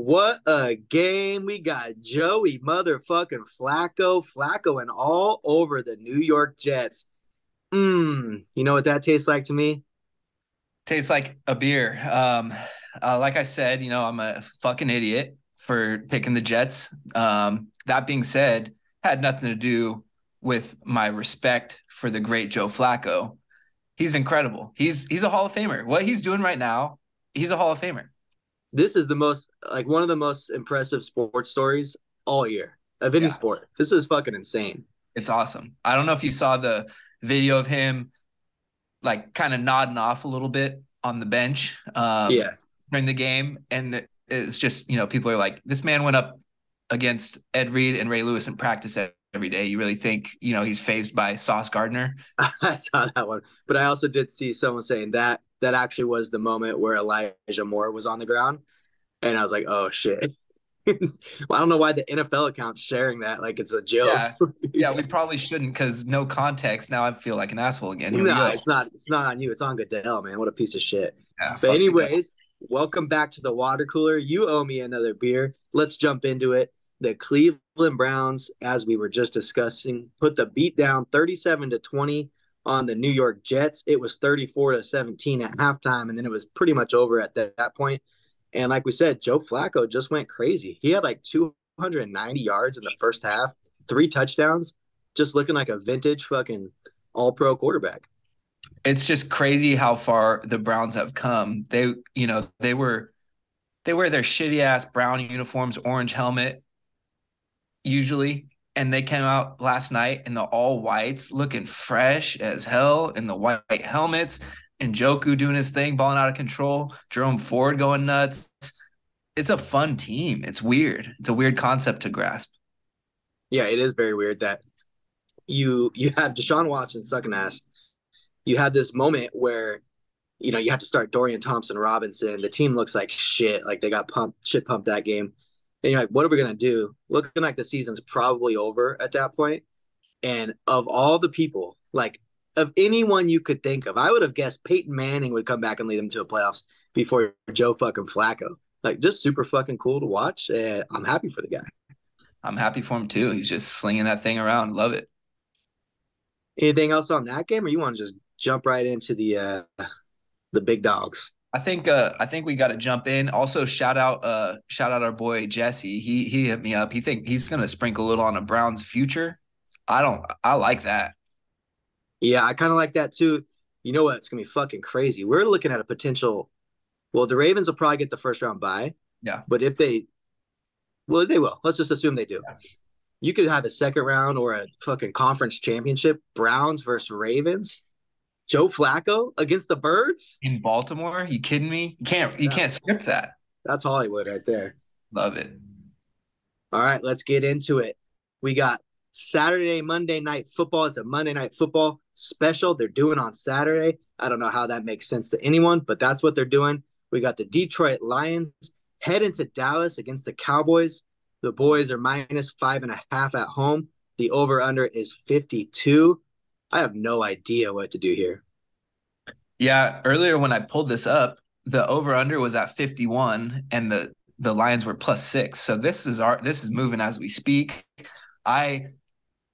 What a game. We got Joey motherfucking Flacco, Flacco, and all over the New York Jets. Mmm, you know what that tastes like to me? Tastes like a beer. Um, uh, like I said, you know, I'm a fucking idiot for picking the Jets. Um, that being said, had nothing to do with my respect for the great Joe Flacco. He's incredible. He's he's a Hall of Famer. What he's doing right now, he's a Hall of Famer. This is the most like one of the most impressive sports stories all year of any yeah. sport. This is fucking insane. It's awesome. I don't know if you saw the video of him like kind of nodding off a little bit on the bench. Um, yeah. During the game, and it's just you know people are like, this man went up against Ed Reed and Ray Lewis in practice every day. You really think you know he's fazed by Sauce Gardner? I saw that one, but I also did see someone saying that that actually was the moment where Elijah Moore was on the ground, and I was like, oh shit. well, I don't know why the NFL account's sharing that like it's a joke. Yeah, yeah we probably shouldn't because no context. Now I feel like an asshole again. Here no, it's not. It's not on you. It's on Goodell, man. What a piece of shit. Yeah, but anyways, welcome back to the water cooler. You owe me another beer. Let's jump into it. The Cleveland Browns, as we were just discussing, put the beat down 37 to 20 on the New York Jets. It was 34 to 17 at halftime, and then it was pretty much over at that, that point. And like we said, Joe Flacco just went crazy. He had like 290 yards in the first half, three touchdowns, just looking like a vintage fucking all pro quarterback. It's just crazy how far the Browns have come. They, you know, they were they wear their shitty ass brown uniforms, orange helmet, usually. And they came out last night in the all whites, looking fresh as hell in the white helmets. And Njoku doing his thing, balling out of control. Jerome Ford going nuts. It's a fun team. It's weird. It's a weird concept to grasp. Yeah, it is very weird that you you have Deshaun Watson sucking ass. You have this moment where you know you have to start Dorian Thompson Robinson. The team looks like shit. Like they got pumped, shit pumped that game. And you're like, what are we gonna do? Looking like the season's probably over at that point. And of all the people, like of anyone you could think of, I would have guessed Peyton Manning would come back and lead them to the playoffs before Joe fucking Flacco. Like just super fucking cool to watch. And I'm happy for the guy. I'm happy for him too. He's just slinging that thing around. Love it. Anything else on that game, or you want to just jump right into the uh the big dogs? I think uh I think we got to jump in. Also shout out uh shout out our boy Jesse. He he hit me up. He think he's going to sprinkle a little on a Browns future. I don't I like that. Yeah, I kind of like that too. You know what? It's going to be fucking crazy. We're looking at a potential well, the Ravens will probably get the first round bye. Yeah. But if they well, they will. Let's just assume they do. Yeah. You could have a second round or a fucking conference championship, Browns versus Ravens. Joe Flacco against the Birds in Baltimore? You kidding me? You can't you can't script that. That's Hollywood right there. Love it. All right, let's get into it. We got Saturday, Monday night football. It's a Monday night football special. They're doing on Saturday. I don't know how that makes sense to anyone, but that's what they're doing. We got the Detroit Lions head into Dallas against the Cowboys. The boys are minus five and a half at home. The over under is 52. I have no idea what to do here. Yeah, earlier when I pulled this up, the over under was at 51 and the the Lions were plus 6. So this is our this is moving as we speak. I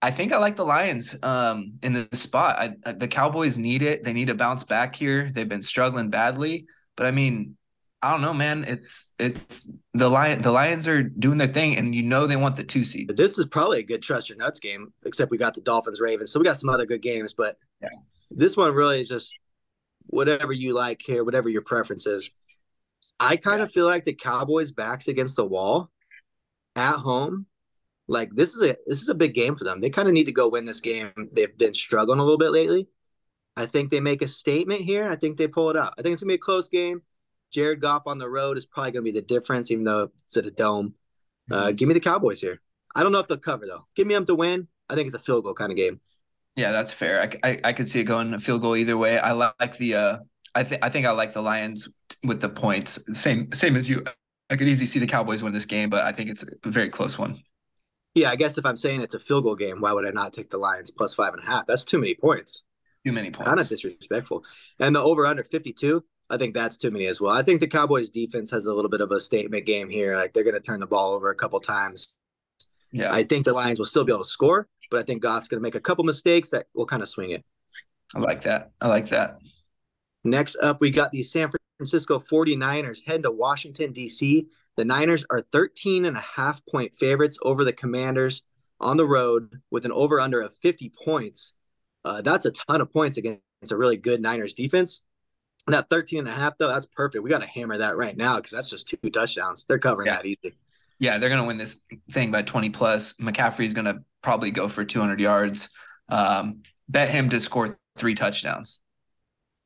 I think I like the Lions um in the spot. I, the Cowboys need it. They need to bounce back here. They've been struggling badly, but I mean, I don't know, man. It's it's the lion. The Lions are doing their thing, and you know they want the two seed. This is probably a good trust your nuts game. Except we got the Dolphins, Ravens, so we got some other good games. But yeah. this one really is just whatever you like here, whatever your preference is. I kind of feel like the Cowboys' backs against the wall at home. Like this is a this is a big game for them. They kind of need to go win this game. They've been struggling a little bit lately. I think they make a statement here. I think they pull it out. I think it's gonna be a close game. Jared Goff on the road is probably going to be the difference, even though it's at a dome. Uh, mm-hmm. give me the Cowboys here. I don't know if they'll cover though. Give me them to win. I think it's a field goal kind of game. Yeah, that's fair. I, I, I could see it going a field goal either way. I like the uh, I think I think I like the Lions with the points. Same same as you. I could easily see the Cowboys win this game, but I think it's a very close one. Yeah, I guess if I'm saying it's a field goal game, why would I not take the Lions plus five and a half? That's too many points. Too many points. Kind of disrespectful. And the over under 52. I think that's too many as well. I think the Cowboys defense has a little bit of a statement game here. Like they're going to turn the ball over a couple times. Yeah. I think the Lions will still be able to score, but I think Goff's going to make a couple mistakes that will kind of swing it. I like that. I like that. Next up, we got the San Francisco 49ers heading to Washington, D.C. The Niners are 13 and a half point favorites over the Commanders on the road with an over under of 50 points. Uh, that's a ton of points against a really good Niners defense. That 13 and a half, though, that's perfect. We got to hammer that right now because that's just two touchdowns. They're covering yeah. that easy. Yeah, they're going to win this thing by 20 plus. McCaffrey's going to probably go for 200 yards. Um, bet him to score three touchdowns.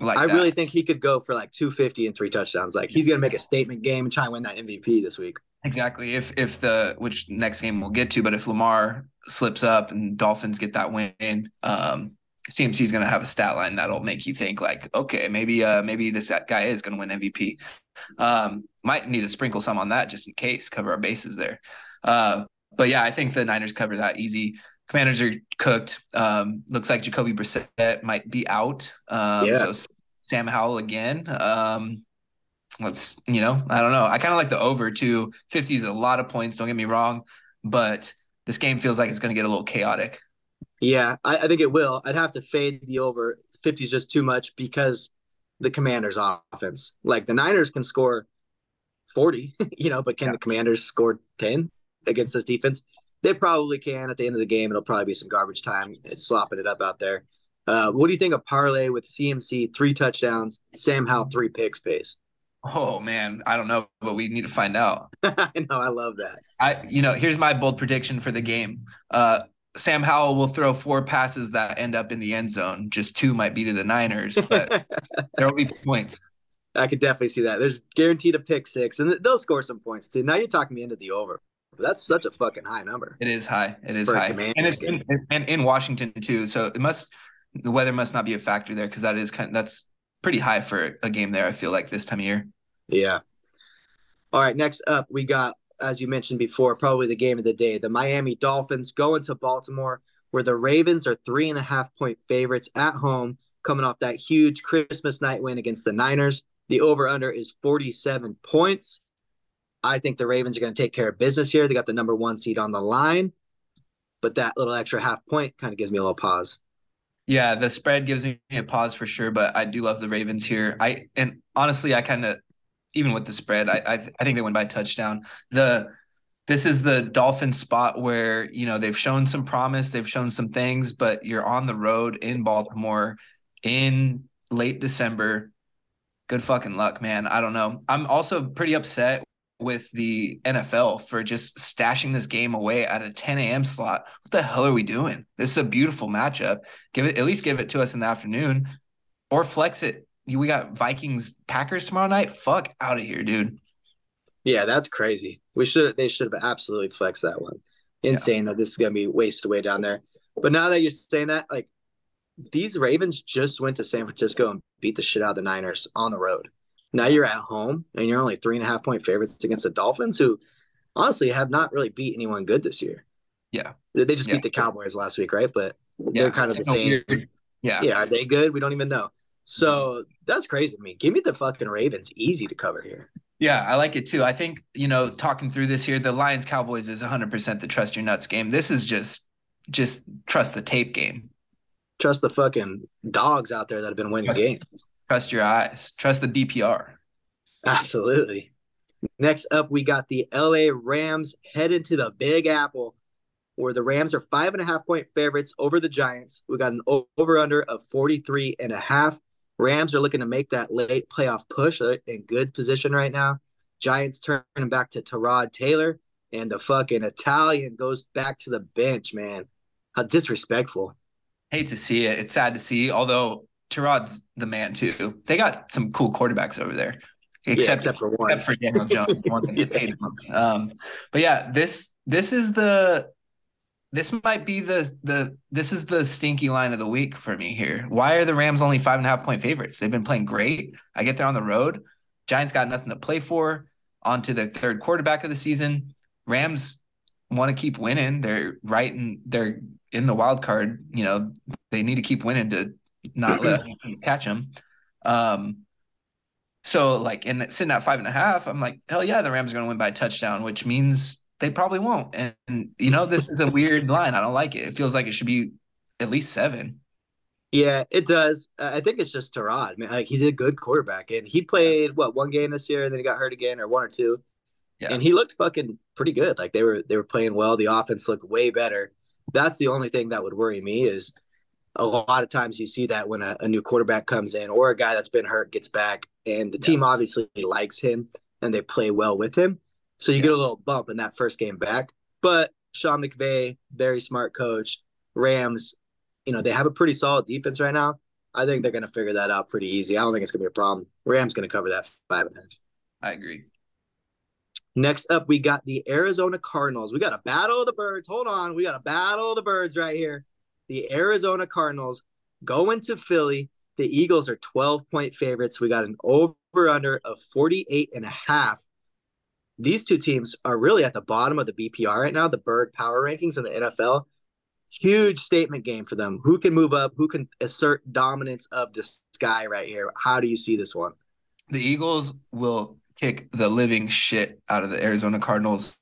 Like I that. really think he could go for like 250 and three touchdowns. Like he's going to make a statement game and try and win that MVP this week. Exactly. If if the which next game we'll get to, but if Lamar slips up and Dolphins get that win, um, CMC is going to have a stat line that'll make you think like, okay, maybe uh maybe this guy is going to win MVP. Um, might need to sprinkle some on that just in case, cover our bases there. Uh, but yeah, I think the Niners cover that easy. Commanders are cooked. Um, looks like Jacoby Brissett might be out. Um, yeah. So Sam Howell again. Um, let's you know, I don't know. I kind of like the over too. Fifty is a lot of points. Don't get me wrong, but this game feels like it's going to get a little chaotic. Yeah, I, I, think it will. I'd have to fade the over. 50 is just too much because the Commanders' offense. Like the Niners can score 40, you know, but can yeah. the Commanders score 10 against this defense? They probably can. At the end of the game, it'll probably be some garbage time. It's slopping it up out there. Uh, what do you think of parlay with CMC three touchdowns, Sam Howell three picks pace? Oh man, I don't know, but we need to find out. I know, I love that. I, you know, here's my bold prediction for the game. Uh, Sam Howell will throw four passes that end up in the end zone. Just two might be to the Niners, but there will be points. I could definitely see that. There's guaranteed a pick six, and they'll score some points too. Now you're talking me into the over. That's such a fucking high number. It is high. It is high, and it's in, and in Washington too. So it must the weather must not be a factor there because that is kind of, that's pretty high for a game there. I feel like this time of year. Yeah. All right. Next up, we got as you mentioned before, probably the game of the day. The Miami Dolphins going to Baltimore, where the Ravens are three and a half point favorites at home, coming off that huge Christmas night win against the Niners. The over under is 47 points. I think the Ravens are going to take care of business here. They got the number one seed on the line, but that little extra half point kind of gives me a little pause. Yeah, the spread gives me a pause for sure, but I do love the Ravens here. I and honestly, I kind of even with the spread, I I, th- I think they win by touchdown. The this is the Dolphin spot where you know they've shown some promise, they've shown some things, but you're on the road in Baltimore in late December. Good fucking luck, man. I don't know. I'm also pretty upset with the NFL for just stashing this game away at a 10 a.m. slot. What the hell are we doing? This is a beautiful matchup. Give it at least give it to us in the afternoon, or flex it we got Vikings Packers tomorrow night. Fuck out of here, dude. Yeah, that's crazy. We should they should have absolutely flexed that one. Insane yeah. that this is gonna be wasted away down there. But now that you're saying that, like these Ravens just went to San Francisco and beat the shit out of the Niners on the road. Now you're at home and you're only three and a half point favorites against the Dolphins, who honestly have not really beat anyone good this year. Yeah. They just yeah. beat the Cowboys last week, right? But yeah. they're kind of the same. Yeah. Yeah. Are they good? We don't even know. So that's crazy to me. Give me the fucking Ravens easy to cover here. Yeah, I like it too. I think, you know, talking through this here, the Lions Cowboys is 100% the trust your nuts game. This is just just trust the tape game. Trust the fucking dogs out there that have been winning trust, games. Trust your eyes. Trust the DPR. Absolutely. Next up, we got the LA Rams headed to the Big Apple, where the Rams are five and a half point favorites over the Giants. We got an over under of 43 and a half. Rams are looking to make that late playoff push in good position right now. Giants turning back to Tyrod Taylor, and the fucking Italian goes back to the bench, man. How disrespectful. Hate to see it. It's sad to see, although Tyrod's the man too. They got some cool quarterbacks over there. Except, yeah, except for one. Except for Daniel Jones, one that get paid. Um, but yeah, this this is the this might be the the this is the stinky line of the week for me here. Why are the Rams only five and a half point favorites? They've been playing great. I get there on the road. Giants got nothing to play for. On to their third quarterback of the season. Rams want to keep winning. They're right and they're in the wild card. You know, they need to keep winning to not let catch them. Um, So like in sitting at five and a half, I'm like, hell yeah, the Rams are going to win by a touchdown, which means they probably won't. And, and you know, this is a weird line. I don't like it. It feels like it should be at least seven. Yeah, it does. I think it's just Tyrod. Man, like he's a good quarterback, and he played what one game this year, and then he got hurt again, or one or two. Yeah. And he looked fucking pretty good. Like they were they were playing well. The offense looked way better. That's the only thing that would worry me is a lot of times you see that when a, a new quarterback comes in or a guy that's been hurt gets back, and the yeah. team obviously likes him and they play well with him. So you yeah. get a little bump in that first game back. But Sean McVay, very smart coach. Rams you know, they have a pretty solid defense right now. I think they're going to figure that out pretty easy. I don't think it's going to be a problem. Rams going to cover that five and a half. I agree. Next up, we got the Arizona Cardinals. We got a battle of the birds. Hold on. We got a battle of the birds right here. The Arizona Cardinals going to Philly. The Eagles are 12 point favorites. We got an over under of 48 and a half. These two teams are really at the bottom of the BPR right now, the bird power rankings in the NFL huge statement game for them. Who can move up? Who can assert dominance of the sky right here? How do you see this one? The Eagles will kick the living shit out of the Arizona Cardinals.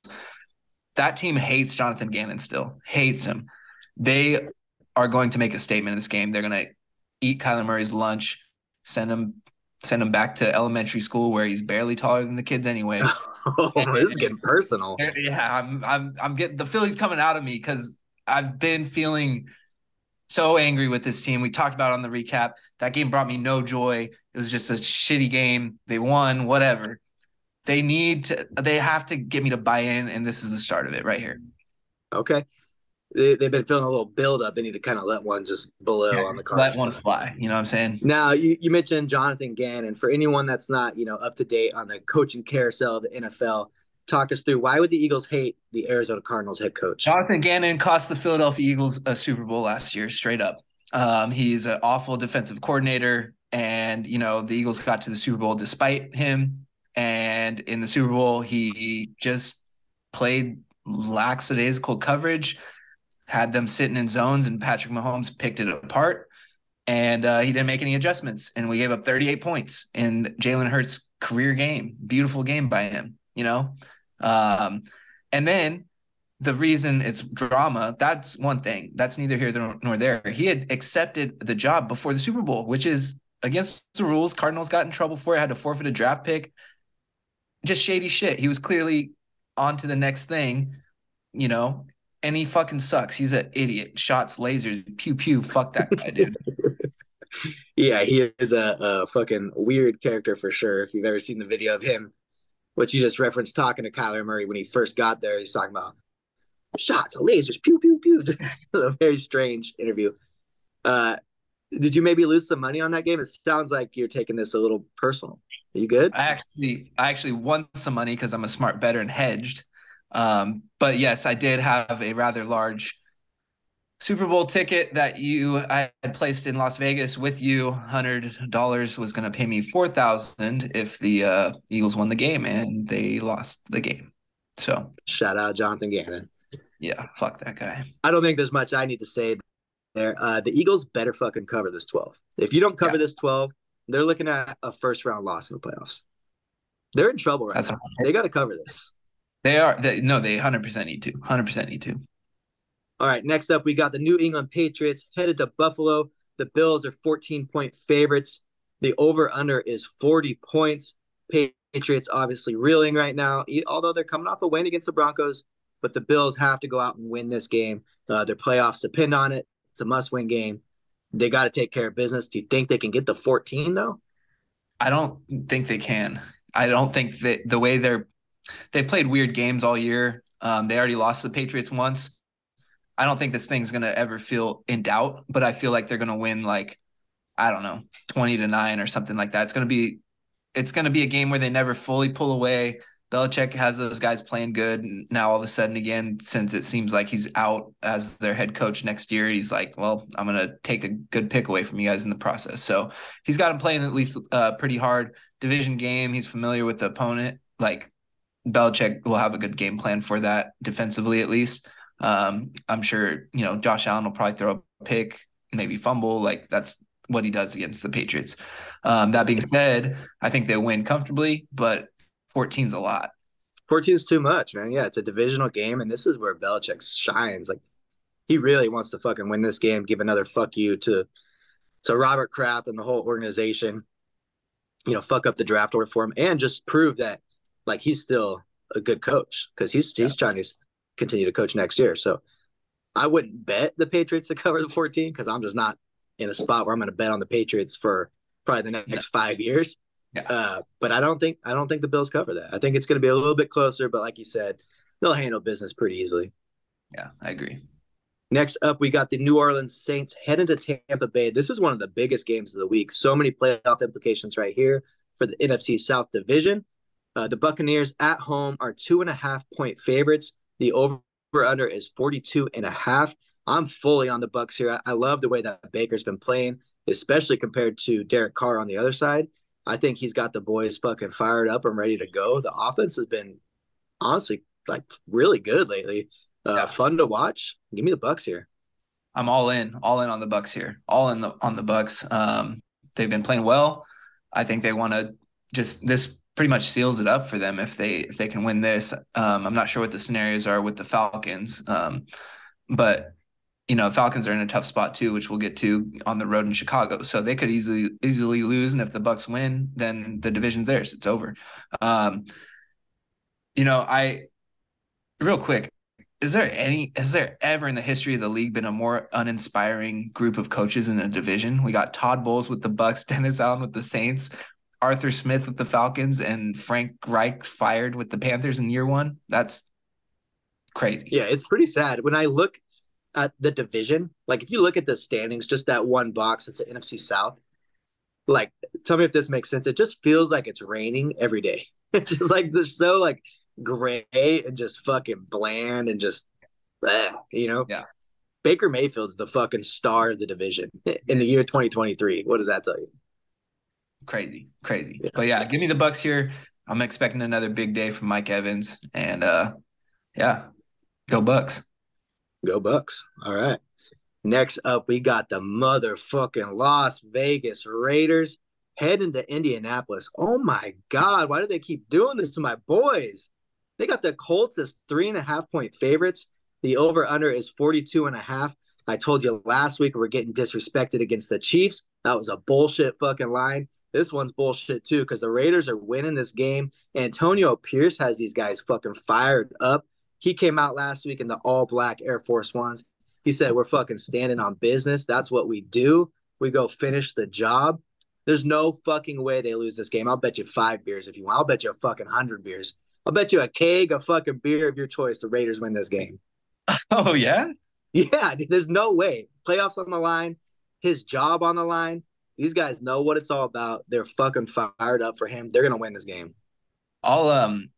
That team hates Jonathan Gannon still, hates him. They are going to make a statement in this game. They're going to eat Kyler Murray's lunch, send him send him back to elementary school where he's barely taller than the kids anyway. oh, this is getting personal. Yeah, I'm I'm I'm getting the Phillies coming out of me because I've been feeling so angry with this team. We talked about on the recap. That game brought me no joy. It was just a shitty game. They won, whatever. They need to they have to get me to buy in, and this is the start of it right here. Okay. They, they've been feeling a little build up. They need to kind of let one just below yeah, on the card. Let one fly. You know what I'm saying? Now, you, you mentioned Jonathan Gannon. For anyone that's not, you know, up to date on the coaching carousel of the NFL, talk us through why would the Eagles hate the Arizona Cardinals head coach? Jonathan Gannon cost the Philadelphia Eagles a Super Bowl last year, straight up. Um, he's an awful defensive coordinator, and you know the Eagles got to the Super Bowl despite him. And in the Super Bowl, he just played lackadaisical coverage, had them sitting in zones, and Patrick Mahomes picked it apart. And uh, he didn't make any adjustments, and we gave up 38 points in Jalen Hurts' career game. Beautiful game by him, you know. Um, and then the reason it's drama, that's one thing. That's neither here nor there. He had accepted the job before the Super Bowl, which is against the rules. Cardinals got in trouble for it, had to forfeit a draft pick. Just shady shit. He was clearly on to the next thing, you know, and he fucking sucks. He's an idiot. Shots, lasers, pew pew. Fuck that guy, dude. yeah, he is a, a fucking weird character for sure. If you've ever seen the video of him which you just referenced talking to Kyler Murray when he first got there. He's talking about shots, lasers, pew pew pew. a very strange interview. Uh, did you maybe lose some money on that game? It sounds like you're taking this a little personal. Are you good? I actually, I actually won some money because I'm a smart bettor and hedged. Um, but yes, I did have a rather large Super Bowl ticket that you I had placed in Las Vegas with you. Hundred dollars was going to pay me four thousand if the uh, Eagles won the game, and they lost the game. So shout out Jonathan Gannon. Yeah, fuck that guy. I don't think there's much I need to say there. Uh, the Eagles better fucking cover this twelve. If you don't cover yeah. this twelve, they're looking at a first round loss in the playoffs. They're in trouble right That's now. They got to cover this. They are. They, no, they hundred percent need to. Hundred percent need to. All right, next up, we got the New England Patriots headed to Buffalo. The Bills are 14 point favorites. The over under is 40 points. Patriots obviously reeling right now, although they're coming off a win against the Broncos. But the Bills have to go out and win this game. Uh, their playoffs depend on it. It's a must win game. They got to take care of business. Do you think they can get the 14 though? I don't think they can. I don't think that the way they're they played weird games all year. Um, they already lost the Patriots once. I don't think this thing's gonna ever feel in doubt, but I feel like they're gonna win like I don't know, 20 to 9 or something like that. It's gonna be it's gonna be a game where they never fully pull away. Belichick has those guys playing good. And now all of a sudden again, since it seems like he's out as their head coach next year, he's like, well, I'm gonna take a good pick away from you guys in the process. So he's got him playing at least uh, pretty hard division game. He's familiar with the opponent. Like Belichick will have a good game plan for that defensively at least. Um, I'm sure you know Josh Allen will probably throw a pick, maybe fumble. Like that's what he does against the Patriots. Um, that being said, I think they win comfortably, but 14's a lot. 14's too much, man. Yeah, it's a divisional game, and this is where Belichick shines. Like he really wants to fucking win this game, give another fuck you to to Robert Kraft and the whole organization. You know, fuck up the draft order for him and just prove that like he's still a good coach because he's he's trying to continue to coach next year. So I wouldn't bet the Patriots to cover the 14 because I'm just not in a spot where I'm going to bet on the Patriots for probably the next yeah. five years. Yeah. Uh, but I don't think I don't think the Bills cover that. I think it's going to be a little bit closer, but like you said, they'll handle business pretty easily. Yeah, I agree. Next up, we got the New Orleans Saints heading to Tampa Bay. This is one of the biggest games of the week. So many playoff implications right here for the NFC South Division. Uh, the Buccaneers at home are two and a half point favorites. The over under is 42 and a half. I'm fully on the Bucks here. I, I love the way that Baker's been playing, especially compared to Derek Carr on the other side. I think he's got the boys fucking fired up and ready to go. The offense has been honestly like really good lately. Uh, yeah. Fun to watch. Give me the Bucks here. I'm all in, all in on the Bucks here. All in the on the Bucks. Um, they've been playing well. I think they want to just this pretty much seals it up for them if they if they can win this. Um, I'm not sure what the scenarios are with the Falcons, um, but you know Falcons are in a tough spot too, which we'll get to on the road in Chicago. So they could easily easily lose, and if the Bucks win, then the division's theirs. It's over. Um, you know, I real quick. Is there any? Has there ever in the history of the league been a more uninspiring group of coaches in a division? We got Todd Bowles with the Bucks, Dennis Allen with the Saints, Arthur Smith with the Falcons and Frank Reich fired with the Panthers in year one. That's crazy. Yeah, it's pretty sad. When I look at the division, like if you look at the standings, just that one box, it's the NFC South. Like, tell me if this makes sense. It just feels like it's raining every day. It's just like they're so like gray and just fucking bland and just, bleh, you know. Yeah. Baker Mayfield's the fucking star of the division in the year 2023. What does that tell you? Crazy, crazy. Yeah. But yeah, give me the Bucks here. I'm expecting another big day from Mike Evans, and uh, yeah, go Bucks. Go Bucks. All right. Next up, we got the motherfucking Las Vegas Raiders heading to Indianapolis. Oh my God, why do they keep doing this to my boys? They got the Colts as three and a half point favorites. The over under is 42 and a half. I told you last week we're getting disrespected against the Chiefs. That was a bullshit fucking line. This one's bullshit too because the Raiders are winning this game. Antonio Pierce has these guys fucking fired up. He came out last week in the all black Air Force Ones. He said, We're fucking standing on business. That's what we do. We go finish the job. There's no fucking way they lose this game. I'll bet you five beers if you want. I'll bet you a fucking hundred beers. I'll bet you a keg a fucking beer of your choice. The Raiders win this game. Oh, yeah? Yeah, there's no way. Playoffs on the line, his job on the line. These guys know what it's all about. They're fucking fired up for him. They're gonna win this game. I'll um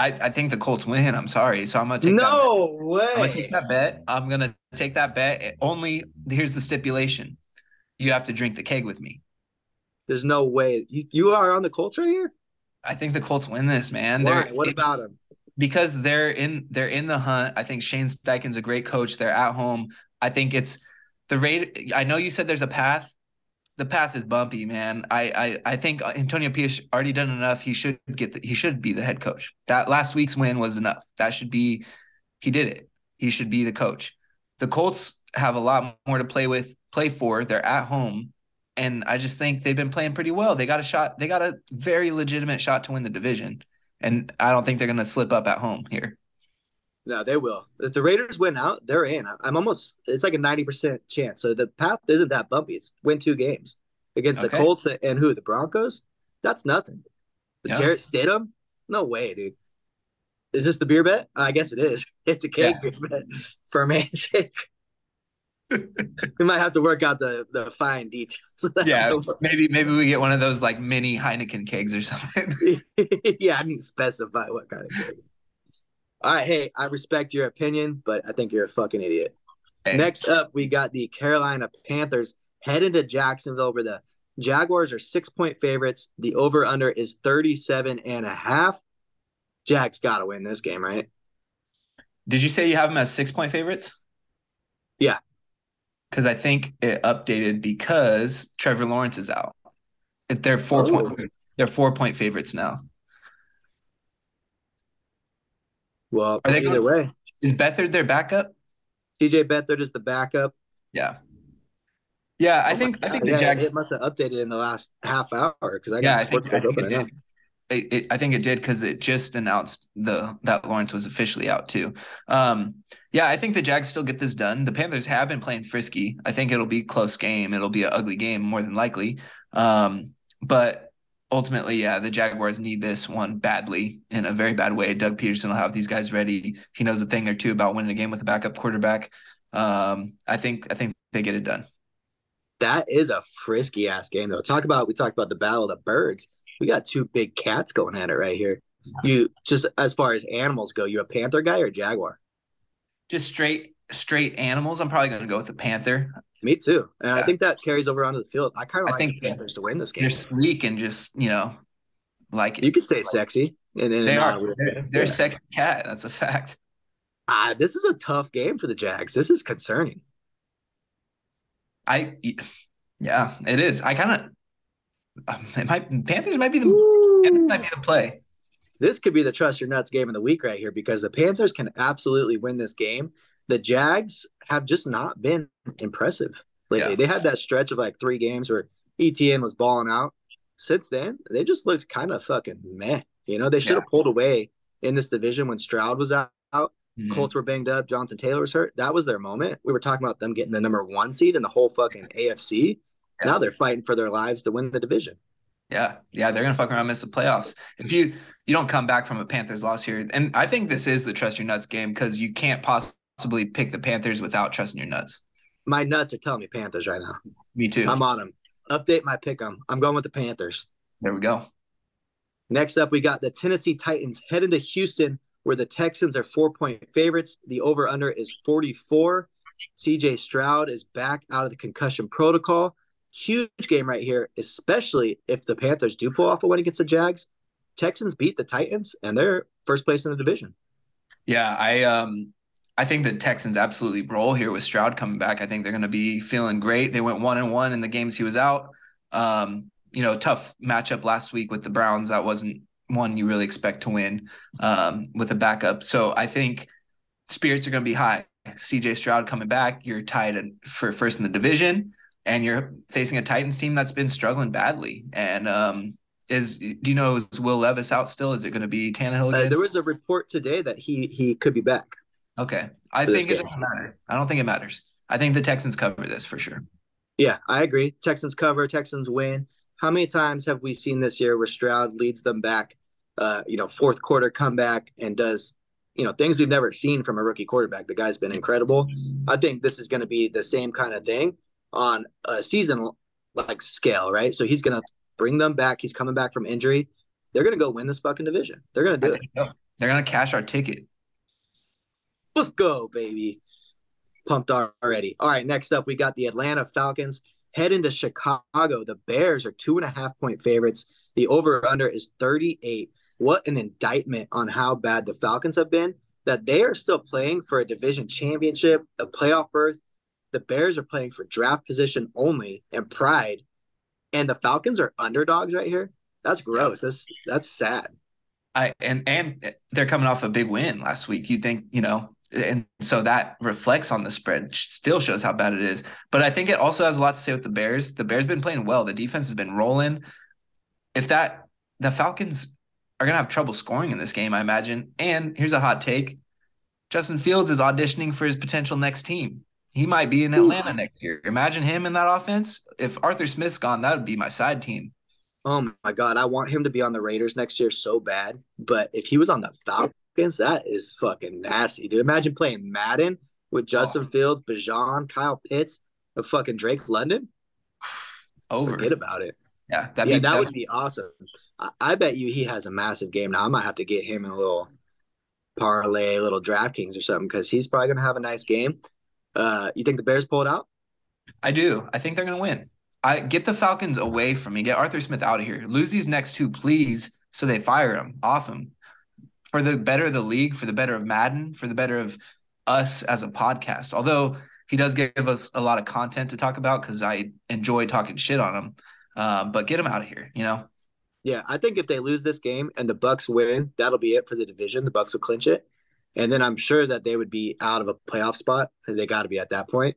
I, I think the Colts win. I'm sorry. So I'm gonna take no that way. I'm gonna take that bet. I'm gonna take that bet. Only here's the stipulation. You have to drink the keg with me. There's no way. You, you are on the Colts right here? I think the Colts win this, man. Why? They're, what about them? Because they're in they're in the hunt. I think Shane Steichen's a great coach. They're at home. I think it's the rate. I know you said there's a path the path is bumpy, man. I I, I think Antonio Pierce already done enough. He should get the, he should be the head coach. That last week's win was enough. That should be he did it. He should be the coach. The Colts have a lot more to play with, play for. They're at home. And I just think they've been playing pretty well. They got a shot, they got a very legitimate shot to win the division. And I don't think they're gonna slip up at home here. No, they will. If the Raiders win out, they're in. I'm almost. It's like a ninety percent chance. So the path isn't that bumpy. It's win two games against okay. the Colts and who the Broncos. That's nothing. The yeah. Jarrett Stidham. No way, dude. Is this the beer bet? I guess it is. It's a cake yeah. beer bet for a we might have to work out the the fine details. Yeah, maybe maybe we get one of those like mini Heineken kegs or something. yeah, I need to specify what kind of keg all right, hey, I respect your opinion, but I think you're a fucking idiot. Hey. Next up, we got the Carolina Panthers heading to Jacksonville where the Jaguars are six point favorites. The over under is 37 and a half. Jack's got to win this game, right? Did you say you have them as six point favorites? Yeah. because I think it updated because Trevor Lawrence is out. They're four oh. point they're four point favorites now. Well, Are they either going, way. Is Beathard their backup? TJ Beathard is the backup. Yeah. Yeah, I oh think I think the yeah, Jags. It must have updated in the last half hour because I got yeah, sports I think, I think it, it, I think it did because it just announced the that Lawrence was officially out too. Um, yeah, I think the Jags still get this done. The Panthers have been playing frisky. I think it'll be close game. It'll be an ugly game more than likely. Um, but ultimately, yeah, the Jaguars need this one badly in a very bad way. Doug Pederson will have these guys ready. He knows a thing or two about winning a game with a backup quarterback. Um, I think I think they get it done. That is a frisky ass game though. Talk about we talked about the battle of the birds. We got two big cats going at it right here. You just as far as animals go, you a panther guy or a jaguar? Just straight straight animals. I'm probably going to go with the panther. Me too, and yeah. I think that carries over onto the field. I kind of like think the Panthers to win this game. They're sleek and just you know, like you could say sexy. And, and they are. They're, they're yeah. a sexy cat. That's a fact. Ah, this is a tough game for the Jags. This is concerning. I, yeah, it is. I kind of um, it might Panthers might be the Panthers might be the play. This could be the trust your nuts game of the week right here because the Panthers can absolutely win this game. The Jags have just not been impressive lately. Yeah. They had that stretch of like three games where ETN was balling out. Since then, they just looked kind of fucking meh. You know, they should have yeah. pulled away in this division when Stroud was out. Mm-hmm. Colts were banged up. Jonathan Taylor was hurt. That was their moment. We were talking about them getting the number one seed in the whole fucking AFC. Yeah. Now they're fighting for their lives to win the division. Yeah, yeah, they're gonna fuck around, and miss the playoffs. If you you don't come back from a Panthers loss here, and I think this is the trust your nuts game because you can't possibly pick the Panthers without trusting your nuts. My nuts are telling me Panthers right now. Me too. I'm on them. Update my pick 'em. I'm going with the Panthers. There we go. Next up, we got the Tennessee Titans heading to Houston, where the Texans are four point favorites. The over under is 44. CJ Stroud is back out of the concussion protocol huge game right here, especially if the Panthers do pull off a win against the Jags. Texans beat the Titans and they're first place in the division. Yeah, I um I think the Texans absolutely roll here with Stroud coming back. I think they're going to be feeling great. They went one and one in the games he was out. Um, you know, tough matchup last week with the Browns. That wasn't one you really expect to win um, with a backup. So I think spirits are going to be high. CJ Stroud coming back. You're tied for first in the division and you're facing a Titans team that's been struggling badly. And um, is do you know is Will Levis out still? Is it going to be Tannehill uh, again? There was a report today that he he could be back. Okay, I think it doesn't matter. I don't think it matters. I think the Texans cover this for sure. Yeah, I agree. Texans cover. Texans win. How many times have we seen this year where Stroud leads them back? Uh, you know, fourth quarter comeback and does you know things we've never seen from a rookie quarterback. The guy's been incredible. I think this is going to be the same kind of thing on a season like scale, right? So he's gonna bring them back. He's coming back from injury. They're gonna go win this fucking division. They're gonna do it. They're gonna cash our ticket. Let's go, baby. Pumped already. All right, next up we got the Atlanta Falcons head into Chicago. The Bears are two and a half point favorites. The over under is 38. What an indictment on how bad the Falcons have been that they are still playing for a division championship, a playoff berth, the Bears are playing for draft position only and pride, and the Falcons are underdogs right here. That's gross. That's that's sad. I and and they're coming off a big win last week. You think you know, and so that reflects on the spread. Still shows how bad it is. But I think it also has a lot to say with the Bears. The Bears have been playing well. The defense has been rolling. If that the Falcons are gonna have trouble scoring in this game, I imagine. And here's a hot take: Justin Fields is auditioning for his potential next team. He might be in Atlanta Ooh. next year. Imagine him in that offense. If Arthur Smith's gone, that would be my side team. Oh my god, I want him to be on the Raiders next year so bad. But if he was on the Falcons, that is fucking nasty, dude. Imagine playing Madden with Justin oh. Fields, Bijan, Kyle Pitts, and fucking Drake London. Over. Forget about it. Yeah, yeah, be, that would be awesome. I, I, bet you he has a massive game now. I might have to get him in a little parlay, a little DraftKings or something because he's probably gonna have a nice game. Uh, you think the Bears pull it out? I do. I think they're going to win. I get the Falcons away from me. Get Arthur Smith out of here. Lose these next two, please, so they fire him off him for the better of the league, for the better of Madden, for the better of us as a podcast. Although He does give us a lot of content to talk about because I enjoy talking shit on him. Uh, but get him out of here, you know. Yeah, I think if they lose this game and the Bucks win, that'll be it for the division. The Bucks will clinch it, and then I'm sure that they would be out of a playoff spot. They got to be at that point.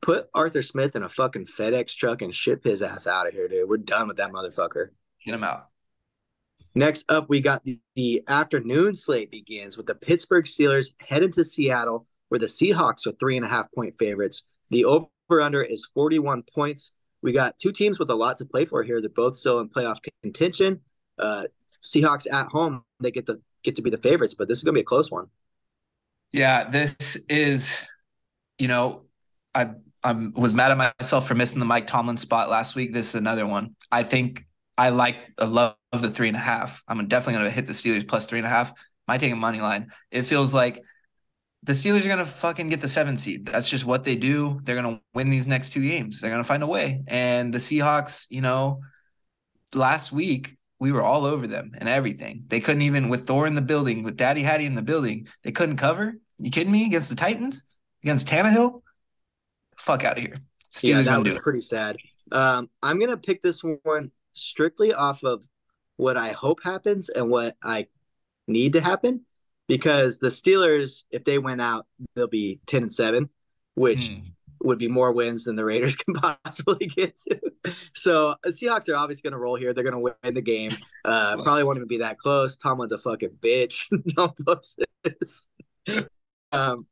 Put Arthur Smith in a fucking FedEx truck and ship his ass out of here, dude. We're done with that motherfucker. Get him out. Next up, we got the, the afternoon slate begins with the Pittsburgh Steelers heading to Seattle, where the Seahawks are three and a half point favorites. The over under is 41 points. We got two teams with a lot to play for here. They're both still in playoff contention. Uh, Seahawks at home, they get the get to be the favorites, but this is gonna be a close one. Yeah, this is, you know, I I was mad at myself for missing the Mike Tomlin spot last week. This is another one. I think I like I love the three and a half. I'm definitely gonna hit the Steelers plus three and a half. Might take a money line. It feels like the Steelers are gonna fucking get the seven seed. That's just what they do. They're gonna win these next two games. They're gonna find a way. And the Seahawks, you know, last week we were all over them and everything. They couldn't even with Thor in the building, with Daddy Hattie in the building, they couldn't cover. You kidding me? Against the Titans, against Tannehill, fuck out of here. Steelers yeah, that was pretty sad. Um, I'm gonna pick this one strictly off of what I hope happens and what I need to happen because the Steelers, if they win out, they'll be 10 and 7, which mm. would be more wins than the Raiders can possibly get to. So the Seahawks are obviously going to roll here. They're going to win the game. Uh, probably won't even be that close. Tomlin's a fucking bitch. Don't post this. Um,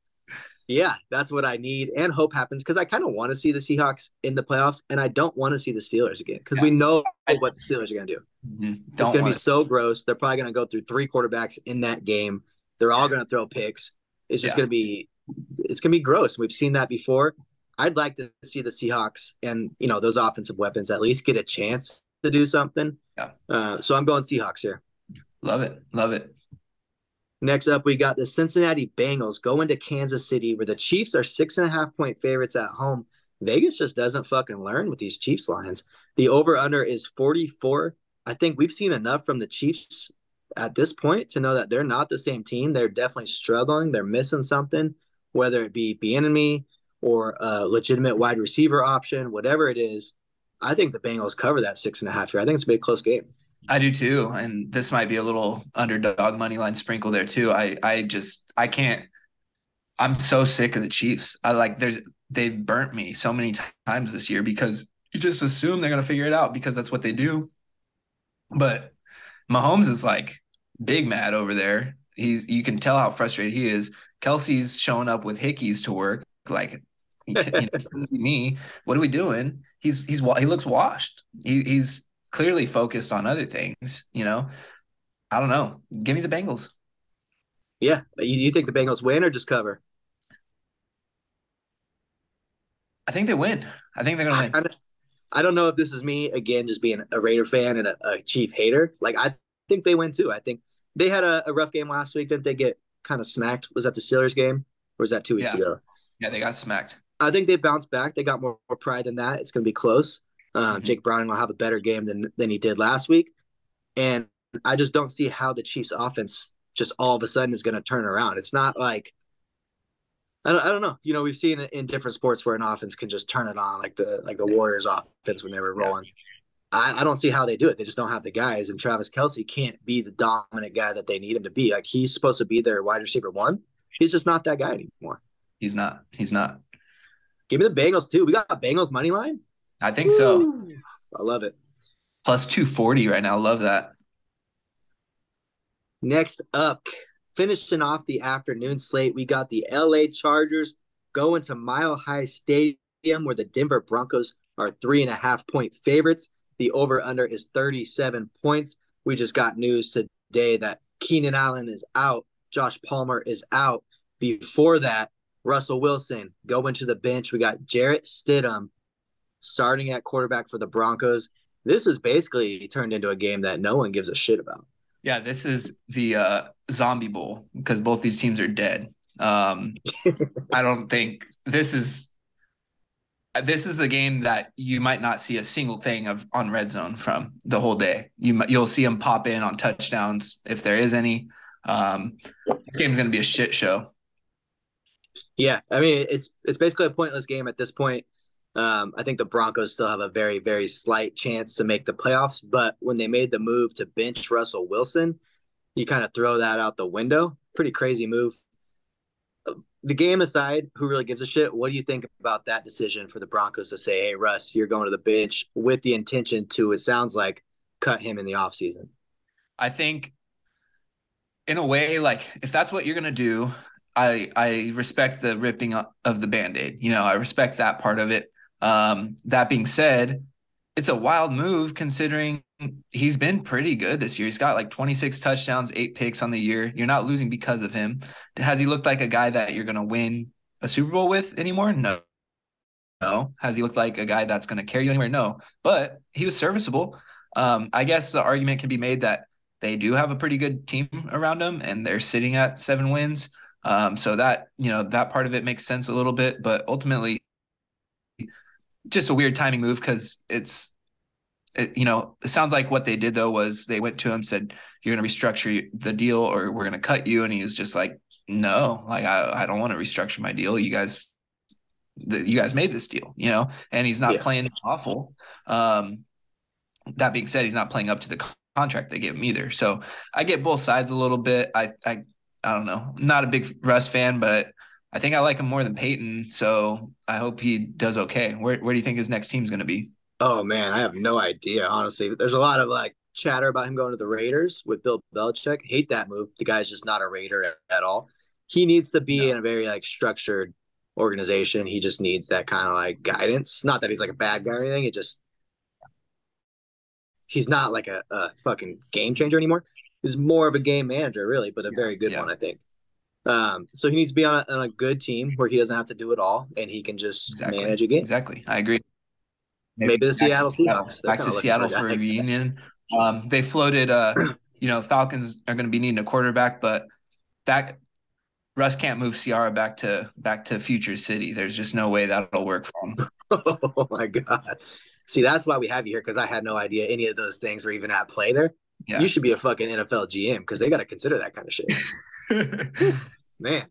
yeah, that's what I need and hope happens because I kind of want to see the Seahawks in the playoffs and I don't want to see the Steelers again because yeah. we know what the Steelers are going to do. Mm-hmm. It's going to be so gross. They're probably going to go through three quarterbacks in that game. They're all going to throw picks. It's just yeah. going to be, it's going to be gross. We've seen that before. I'd like to see the Seahawks and you know those offensive weapons at least get a chance to do something. Yeah. Uh, so I'm going Seahawks here. Love it. Love it. Next up, we got the Cincinnati Bengals going to Kansas City, where the Chiefs are six and a half point favorites at home. Vegas just doesn't fucking learn with these Chiefs lines. The over under is 44. I think we've seen enough from the Chiefs at this point to know that they're not the same team. They're definitely struggling. They're missing something, whether it be Bieniemy or a legitimate wide receiver option, whatever it is. I think the Bengals cover that six and a half here. I think it's a big close game. I do too, and this might be a little underdog money line sprinkle there too. I I just I can't. I'm so sick of the Chiefs. I like there's they've burnt me so many times this year because you just assume they're gonna figure it out because that's what they do. But Mahomes is like big mad over there. He's you can tell how frustrated he is. Kelce's showing up with hickeys to work. Like you know, me, what are we doing? He's he's he looks washed. He, he's clearly focused on other things. You know, I don't know. Give me the Bengals. Yeah, you, you think the Bengals win or just cover? I think they win. I think they're gonna win. I, I, don't know if this is me again, just being a Raider fan and a, a Chief hater. Like I think they win too. I think they had a, a rough game last week. Didn't they get kind of smacked? Was that the Steelers game, or was that two weeks yeah. ago? Yeah, they got smacked. I think they bounced back. They got more, more pride than that. It's going to be close. Uh, mm-hmm. Jake Browning will have a better game than than he did last week, and I just don't see how the Chiefs' offense just all of a sudden is going to turn around. It's not like I don't, I don't know. You know, we've seen it in different sports where an offense can just turn it on, like the like the Warriors' offense when they were rolling. Yeah. I, I don't see how they do it. They just don't have the guys, and Travis Kelce can't be the dominant guy that they need him to be. Like he's supposed to be their wide receiver one. He's just not that guy anymore. He's not. He's not. Give me the Bengals too. We got Bengals money line. I think Woo! so. I love it. Plus 240 right now. Love that. Next up, finishing off the afternoon slate, we got the LA Chargers going to Mile High Stadium where the Denver Broncos are three and a half point favorites. The over under is 37 points. We just got news today that Keenan Allen is out, Josh Palmer is out. Before that, Russell Wilson going to the bench. We got Jarrett Stidham starting at quarterback for the Broncos. This is basically turned into a game that no one gives a shit about. Yeah, this is the uh, zombie bowl because both these teams are dead. Um, I don't think this is this is a game that you might not see a single thing of on red zone from the whole day. You you'll see them pop in on touchdowns if there is any. Um, this game's going to be a shit show. Yeah, I mean it's it's basically a pointless game at this point. Um, I think the Broncos still have a very very slight chance to make the playoffs, but when they made the move to bench Russell Wilson, you kind of throw that out the window. Pretty crazy move. The game aside, who really gives a shit? What do you think about that decision for the Broncos to say, "Hey, Russ, you're going to the bench with the intention to"? It sounds like cut him in the offseason. I think, in a way, like if that's what you're gonna do, I I respect the ripping of the band-aid. You know, I respect that part of it. Um, that being said, it's a wild move considering he's been pretty good this year. He's got like 26 touchdowns, eight picks on the year. You're not losing because of him. Has he looked like a guy that you're going to win a Super Bowl with anymore? No. No. Has he looked like a guy that's going to carry you anywhere? No. But he was serviceable. Um, I guess the argument can be made that they do have a pretty good team around them and they're sitting at seven wins. Um, so that, you know, that part of it makes sense a little bit, but ultimately just a weird timing move because it's, it, you know, it sounds like what they did though was they went to him, said, you're going to restructure the deal or we're going to cut you. And he was just like, no, like, I, I don't want to restructure my deal. You guys, the, you guys made this deal, you know, and he's not playing awful. Um, that being said, he's not playing up to the contract they gave him either. So I get both sides a little bit. I, I I don't know. I'm not a big Russ fan, but I think I like him more than Payton. So I hope he does okay. Where where do you think his next team's going to be? Oh man, I have no idea. Honestly, there's a lot of like chatter about him going to the Raiders with Bill Belichick. Hate that move. The guy's just not a Raider at, at all. He needs to be no. in a very like structured organization. He just needs that kind of like guidance. Not that he's like a bad guy or anything. It just he's not like a, a fucking game changer anymore He's more of a game manager, really, but a yeah, very good yeah. one, I think. Um, so he needs to be on a, on a, good team where he doesn't have to do it all and he can just exactly. manage a game. Exactly, I agree. Maybe, Maybe the Seattle Seahawks. Back to Seattle for, a reunion. Um, they floated. Uh, you know, Falcons are going to be needing a quarterback, but that Russ can't move Ciara back to back to Future City. There's just no way that'll work for him. oh my god! See, that's why we have you here because I had no idea any of those things were even at play there. Yeah. You should be a fucking NFL GM because they got to consider that kind of shit. Man.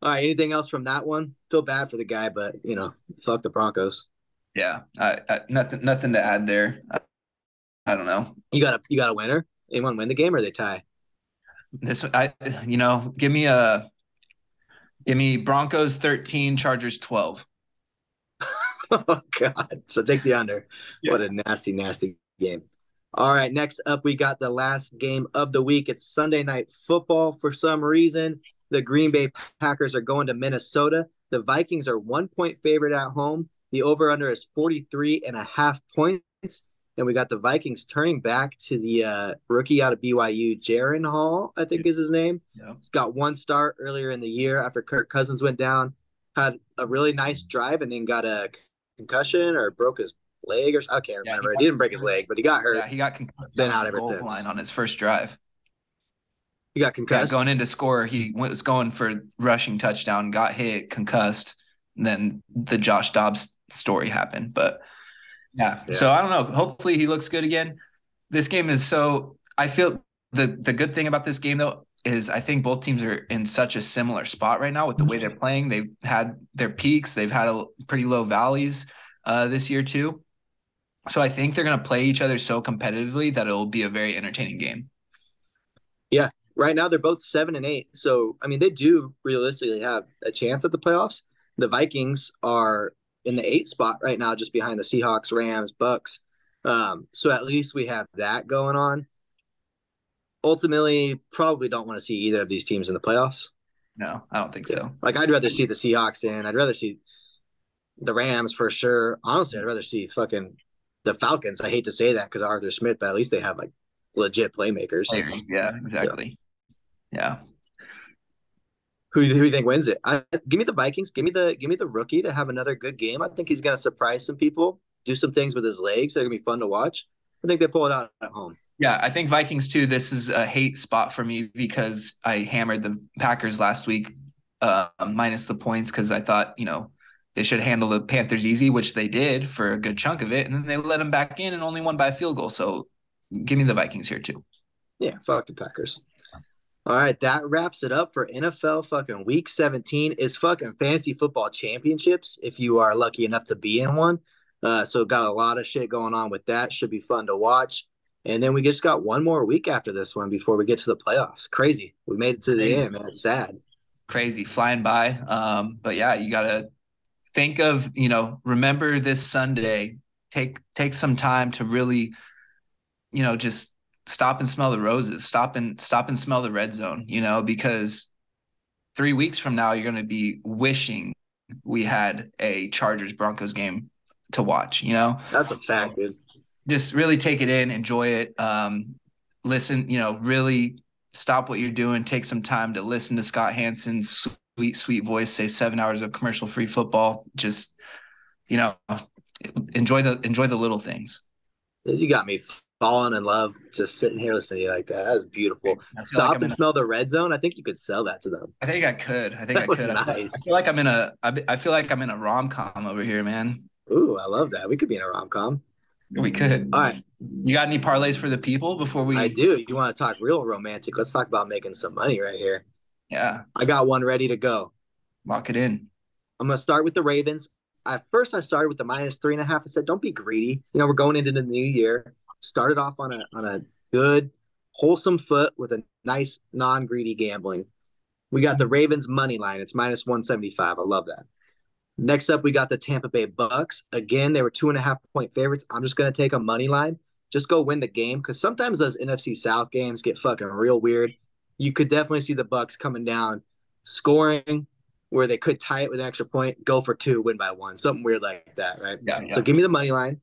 All right. Anything else from that one? Feel bad for the guy, but you know, fuck the Broncos. Yeah. I, I, nothing. Nothing to add there. I, I, don't know. You got a you got a winner. Anyone win the game or they tie? This I you know give me a give me Broncos thirteen Chargers twelve. oh God! So take the under. Yeah. What a nasty, nasty game. All right, next up, we got the last game of the week. It's Sunday night football. For some reason, the Green Bay Packers are going to Minnesota. The Vikings are one point favorite at home. The over under is 43 and a half points. And we got the Vikings turning back to the uh, rookie out of BYU, Jaren Hall, I think is his name. Yeah. He's got one start earlier in the year after Kirk Cousins went down, had a really nice drive, and then got a concussion or broke his leg or I can't remember. Yeah, he, he didn't break his leg, but he got hurt. Yeah, he got concussed. Been out ever since. Line on his first drive. He got concussed. Yeah, going into score, he was going for rushing touchdown, got hit, concussed. And then the Josh Dobbs story happened. But yeah. yeah, so I don't know. Hopefully he looks good again. This game is so. I feel the the good thing about this game though is I think both teams are in such a similar spot right now with the way they're playing. They've had their peaks, they've had a pretty low valleys uh, this year too. So I think they're going to play each other so competitively that it'll be a very entertaining game. Yeah. Right now they're both seven and eight. So, I mean, they do realistically have a chance at the playoffs. The Vikings are in the eight spot right now, just behind the Seahawks, Rams, Bucks. Um, so at least we have that going on. Ultimately, probably don't want to see either of these teams in the playoffs. No, I don't think so. Like I'd rather see the Seahawks in. I'd rather see the Rams for sure. Honestly, I'd rather see fucking the Falcons. I hate to say that because Arthur Smith, but at least they have like legit playmakers. Yeah, exactly. Yeah. yeah. Who, who do you think wins it? I, give me the Vikings. Give me the give me the rookie to have another good game. I think he's going to surprise some people, do some things with his legs. They're going to be fun to watch. I think they pull it out at home. Yeah, I think Vikings too. This is a hate spot for me because I hammered the Packers last week, uh, minus the points because I thought you know they should handle the Panthers easy, which they did for a good chunk of it, and then they let them back in and only won by a field goal. So give me the Vikings here too. Yeah, fuck the Packers. All right, that wraps it up for NFL fucking week 17. It's fucking fantasy football championships if you are lucky enough to be in one. Uh, so got a lot of shit going on with that. Should be fun to watch. And then we just got one more week after this one before we get to the playoffs. Crazy. We made it to the end, man. It's sad. Crazy, flying by. Um, but yeah, you gotta think of, you know, remember this Sunday. Take take some time to really, you know, just stop and smell the roses. Stop and stop and smell the red zone you know because three weeks from now you're going to be wishing we had a chargers broncos game to watch you know? That's a fact dude. Just really take it in enjoy it um listen you know really stop what you're doing. Take some time to listen to scott Hanson's sweet sweet voice say seven hours of commercial free football just you know enjoy the enjoy the little things you got me falling in love just sitting here listening to you like that. That was beautiful. Stop like and smell a, the red zone. I think you could sell that to them. I think I could. I think that I could. Nice. I feel like I'm in a. I feel like I'm in a rom com over here, man. Ooh, I love that. We could be in a rom com. We could. All right. You got any parlays for the people before we? I do. You want to talk real romantic? Let's talk about making some money right here. Yeah. I got one ready to go. Lock it in. I'm gonna start with the Ravens. At first, I started with the minus three and a half. I said, "Don't be greedy. You know, we're going into the new year started off on a on a good wholesome foot with a nice non-greedy gambling. We got the Ravens money line. It's minus 175. I love that. Next up, we got the Tampa Bay Bucks. Again, they were two and a half point favorites. I'm just gonna take a money line. Just go win the game because sometimes those NFC South games get fucking real weird. You could definitely see the Bucks coming down, scoring where they could tie it with an extra point, go for two, win by one, something weird like that, right? Yeah, yeah. So give me the money line.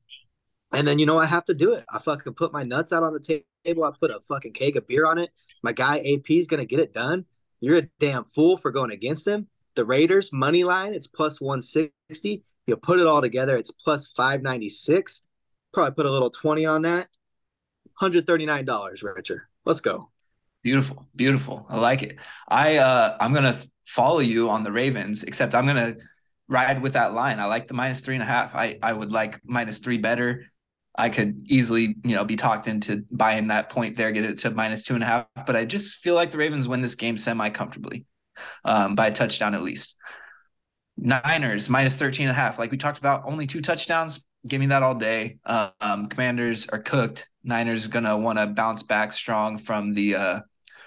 And then you know I have to do it. I fucking put my nuts out on the table. I put a fucking keg of beer on it. My guy AP is gonna get it done. You're a damn fool for going against him. The Raiders money line, it's plus 160. You put it all together, it's plus 596. Probably put a little 20 on that. $139, Richard. Let's go. Beautiful, beautiful. I like it. I uh I'm gonna follow you on the Ravens, except I'm gonna ride with that line. I like the minus three and a half. I I would like minus three better. I could easily, you know, be talked into buying that point there, get it to minus two and a half. But I just feel like the Ravens win this game semi comfortably um, by a touchdown at least. Niners minus 13 and a half. Like we talked about, only two touchdowns. Give me that all day. Um, commanders are cooked. Niners gonna want to bounce back strong from the uh,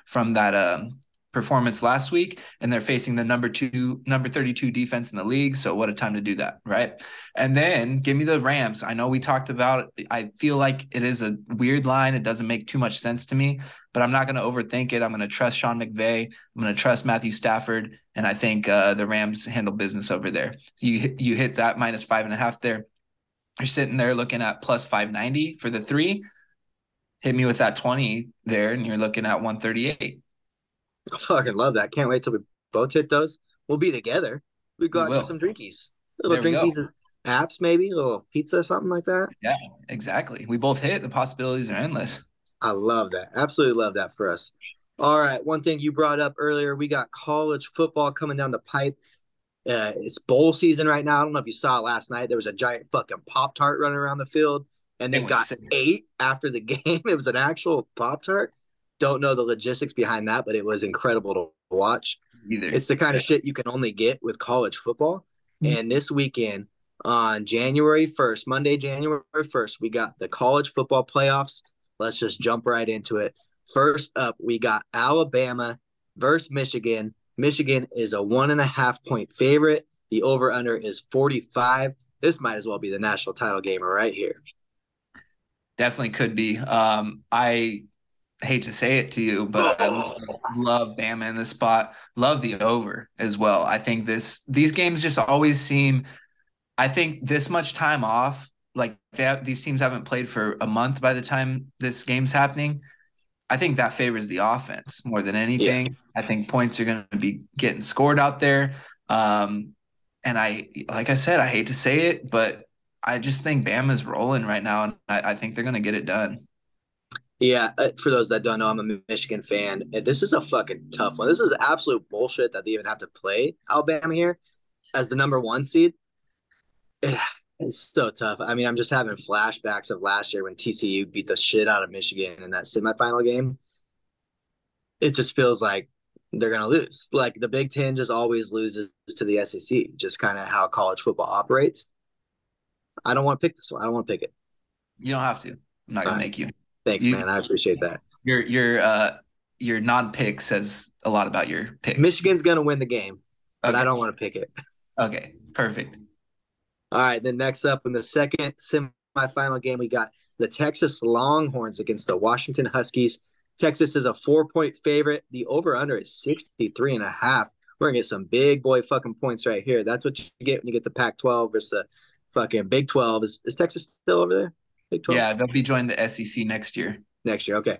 from that um, performance last week and they're facing the number two number 32 defense in the league. So what a time to do that right? And then give me the rams. I know we talked about it. I feel like it is a weird line. It doesn't make too much sense to me but i'm not going to overthink it. I'm going to trust sean mcvay. I'm going to trust matthew stafford and i think uh, the rams handle business over there. You you hit that minus five and a half there. You're sitting there looking at plus 590 for the three hit me with that 20 there and you're looking at 138 I fucking love that. Can't wait till we both hit those. We'll be together. We go we out some drinkies. Little drinkies, apps maybe, a little pizza or something like that. Yeah, exactly. We both hit. The possibilities are endless. I love that. Absolutely love that for us. All right. One thing you brought up earlier, we got college football coming down the pipe. Uh, it's bowl season right now. I don't know if you saw it last night. There was a giant fucking Pop Tart running around the field and then got sick. eight after the game. It was an actual Pop Tart. Don't know the logistics behind that, but it was incredible to watch. Either. It's the kind of shit you can only get with college football. Mm-hmm. And this weekend, on January 1st, Monday, January 1st, we got the college football playoffs. Let's just jump right into it. First up, we got Alabama versus Michigan. Michigan is a one and a half point favorite. The over under is 45. This might as well be the national title game right here. Definitely could be. Um, I hate to say it to you, but I love Bama in this spot. Love the over as well. I think this these games just always seem. I think this much time off, like have, these teams haven't played for a month by the time this game's happening. I think that favors the offense more than anything. Yeah. I think points are going to be getting scored out there. Um, and I, like I said, I hate to say it, but I just think Bama's rolling right now, and I, I think they're going to get it done. Yeah, uh, for those that don't know, I'm a Michigan fan. This is a fucking tough one. This is absolute bullshit that they even have to play Alabama here as the number one seed. It's so tough. I mean, I'm just having flashbacks of last year when TCU beat the shit out of Michigan in that semifinal game. it just feels like they're gonna lose. Like the Big Ten just always loses to the SEC, just kind of how college football operates. I don't want to pick this one. I don't want to pick it. You don't have to. I'm not gonna right. make you. Thanks, you, man. I appreciate that. Your your uh your non-pick says a lot about your pick. Michigan's gonna win the game, but okay. I don't want to pick it. Okay, perfect. All right, then next up in the second semifinal game, we got the Texas Longhorns against the Washington Huskies. Texas is a four point favorite. The over under is 63 and a half. We're gonna get some big boy fucking points right here. That's what you get when you get the Pac 12 versus the fucking Big 12. Is, is Texas still over there? Big 12? Yeah, they'll be joining the SEC next year. Next year, okay.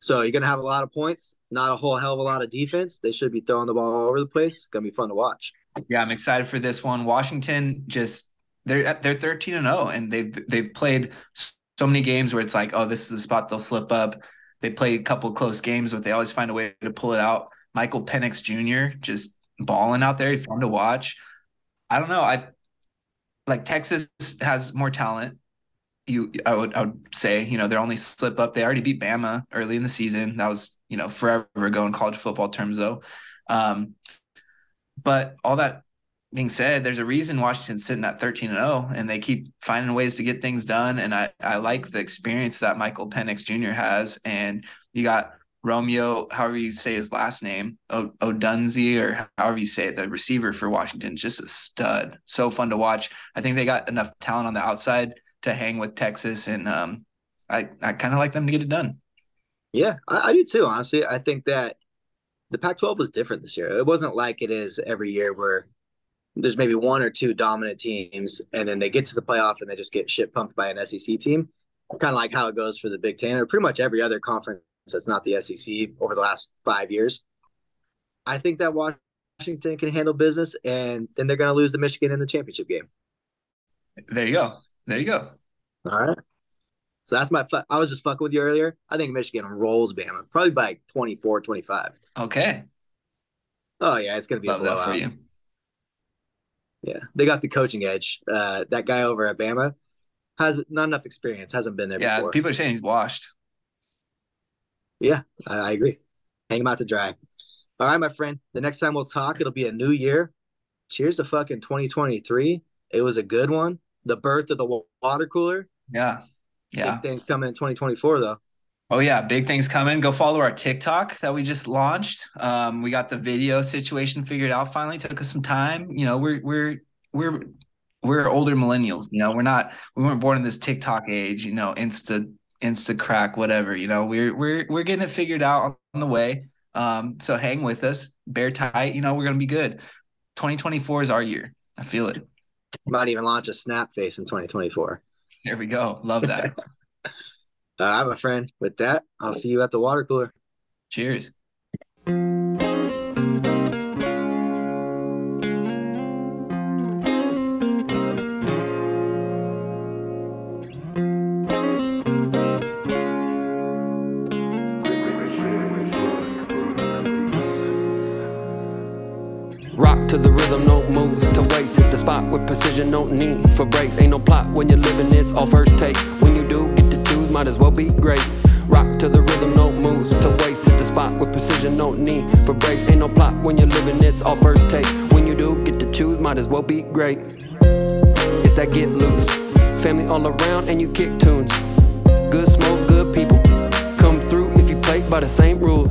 So you're gonna have a lot of points, not a whole hell of a lot of defense. They should be throwing the ball all over the place. It's gonna be fun to watch. Yeah, I'm excited for this one. Washington just they're they're 13 and 0 and they've they've played so many games where it's like, oh, this is a spot they'll slip up. They play a couple close games, but they always find a way to pull it out. Michael Penix Jr. just balling out there, He's fun to watch. I don't know. I like Texas has more talent. You, I would, I would say, you know, they're only slip up. They already beat Bama early in the season. That was, you know, forever ago in college football terms, though. Um, but all that being said, there's a reason Washington's sitting at 13 and 0, and they keep finding ways to get things done. And I, I like the experience that Michael Penix Jr. has. And you got Romeo, however you say his last name, o- Odunze, or however you say it, the receiver for Washington, is just a stud. So fun to watch. I think they got enough talent on the outside to hang with Texas, and um, I, I kind of like them to get it done. Yeah, I, I do too. Honestly, I think that the Pac-12 was different this year. It wasn't like it is every year where there's maybe one or two dominant teams, and then they get to the playoff and they just get shit pumped by an SEC team. Kind of like how it goes for the Big Ten or pretty much every other conference that's not the SEC over the last five years. I think that Washington can handle business, and then they're going to lose to Michigan in the championship game. There you go. There you go. All right. So that's my. Fu- I was just fucking with you earlier. I think Michigan rolls Bama probably by 24, 25. Okay. Oh yeah, it's gonna be Love a blowout. for you. Yeah, they got the coaching edge. Uh, that guy over at Bama has not enough experience, hasn't been there yeah, before. people are saying he's washed. Yeah, I, I agree. Hang them out to dry. All right, my friend. The next time we'll talk, it'll be a new year. Cheers to fucking 2023. It was a good one. The birth of the water cooler. Yeah. Yeah. Big things coming in 2024, though. Oh yeah, big things coming. Go follow our TikTok that we just launched. Um, we got the video situation figured out finally. Took us some time. You know, we're we're we're we're older millennials. You know, we're not we weren't born in this TikTok age. You know, insta insta crack whatever. You know, we're we're we're getting it figured out on the way. Um, so hang with us, bear tight. You know, we're gonna be good. 2024 is our year. I feel it. Might even launch a snap face in 2024. There we go. Love that. Uh, I have a friend. With that, I'll see you at the water cooler. Cheers. With no need for breaks. Ain't no plot when you're living, it's all first take. When you do get to choose, might as well be great. Rock to the rhythm, no moves to waste. Hit the spot with precision, no need for breaks. Ain't no plot when you're living, it's all first take. When you do get to choose, might as well be great. It's that get loose. Family all around and you kick tunes. Good smoke, good people. Come through if you play by the same rules.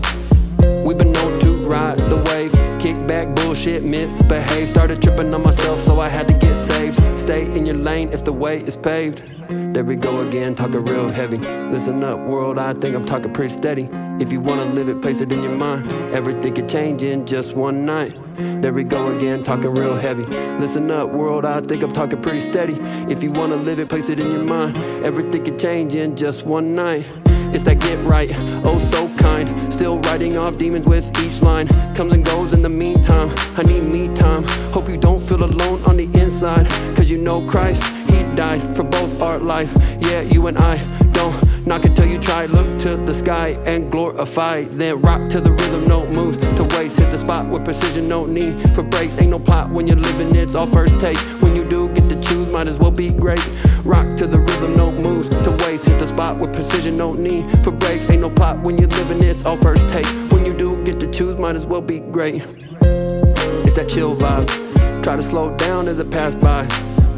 Bullshit, misbehave. Started tripping on myself, so I had to get saved. Stay in your lane if the way is paved. There we go again, talking real heavy. Listen up, world, I think I'm talking pretty steady. If you wanna live it, place it in your mind. Everything could change in just one night. There we go again, talking real heavy. Listen up, world, I think I'm talking pretty steady. If you wanna live it, place it in your mind. Everything could change in just one night. It's that get right, oh so kind. Still writing off demons with each line. Comes and goes in the meantime. I need me time. Hope you don't feel alone on the inside. Cause you know Christ He died for both our life. Yeah, you and I don't knock until you try. Look to the sky and glorify. Then rock to the rhythm, no moves to waste. Hit the spot with precision, no need for breaks. Ain't no plot when you're living, it's all first take. When you do get to choose, might as well be great. Rock to the rhythm, no moves to waste. Hit the spot with precision, no need for Ain't no plot when you're living, it's all first take. When you do get to choose, might as well be great. It's that chill vibe. Try to slow down as it passed by.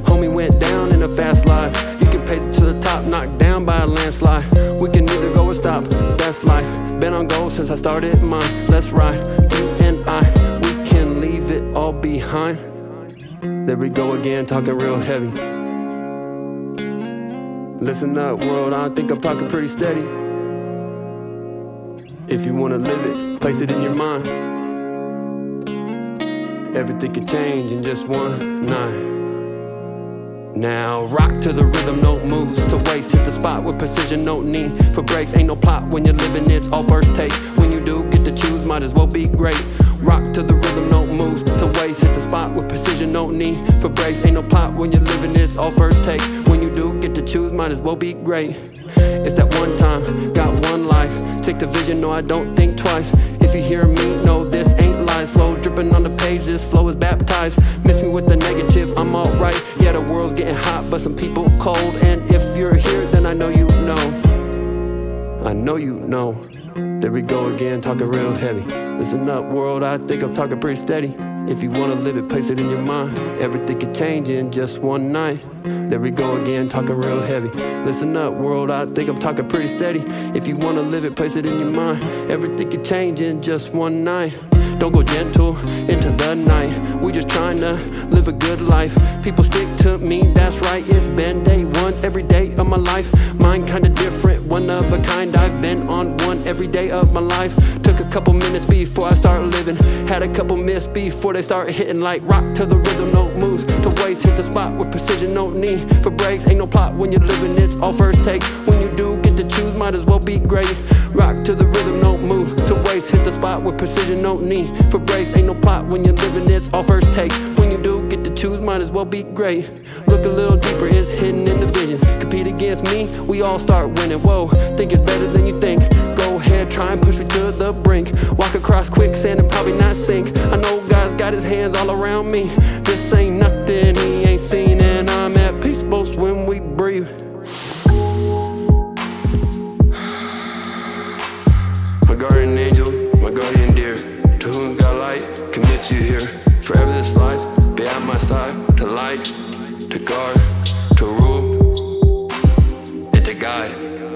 Homie went down in a fast slide. You can pace it to the top, knocked down by a landslide. We can either go or stop, that's life. Been on goal since I started mine. Let's ride, you and I. We can leave it all behind. There we go again, talking real heavy. Listen up, world, I think I'm talking pretty steady. If you wanna live it, place it in your mind. Everything can change in just one night. Now rock to the rhythm, no moves to waste. Hit the spot with precision, no need for breaks. Ain't no plot when you're living, it's all first take. When you do get to choose, might as well be great. Rock to the rhythm, no moves to waste. Hit the spot with precision, no need for breaks. Ain't no plot when you're living, it's all first take. When you do get to choose, might as well be great. It's that one time, got Take the vision, no, I don't think twice. If you hear me, no, this ain't lies. Flow dripping on the page, this flow is baptized. Miss me with the negative, I'm alright. Yeah, the world's getting hot, but some people cold. And if you're here, then I know you know. I know you know. There we go again, talking real heavy. Listen up, world, I think I'm talking pretty steady. If you wanna live it, place it in your mind. Everything can change in just one night. There we go again, talking real heavy. Listen up, world, I think I'm talking pretty steady. If you wanna live it, place it in your mind. Everything can change in just one night. Don't go gentle into the night. We just trying to live a good life. People stick to me, that's right. It's been day ones every day of my life. Mine kinda different, one of a kind. I've been on one every day of my life. Took a couple minutes before I start living. Had a couple miss before they start hitting like rock to the rhythm, no moves to waste. Hit the spot with precision, no need for breaks. Ain't no plot when you're living, it's all first take. When you do get to choose, might as well be great. Rock to the rhythm, no move to waste. Hit the spot with precision, no need for breaks. Ain't no plot when you're living, it's all first take. When you do get to choose, might as well be great. Look a little deeper, it's hidden in the vision. Compete against me, we all start winning. Whoa, think it's better than you think. Go ahead, try and push me to the brink. Walk across quicksand and probably not sink. I know God's got his hands all around me. This ain't nothing he ain't seen, and I'm at peace both when we breathe. My guardian angel, my guardian dear, to whom God light commits you here. Forever this life, be at my side, to light, to guard, to rule, and to guide.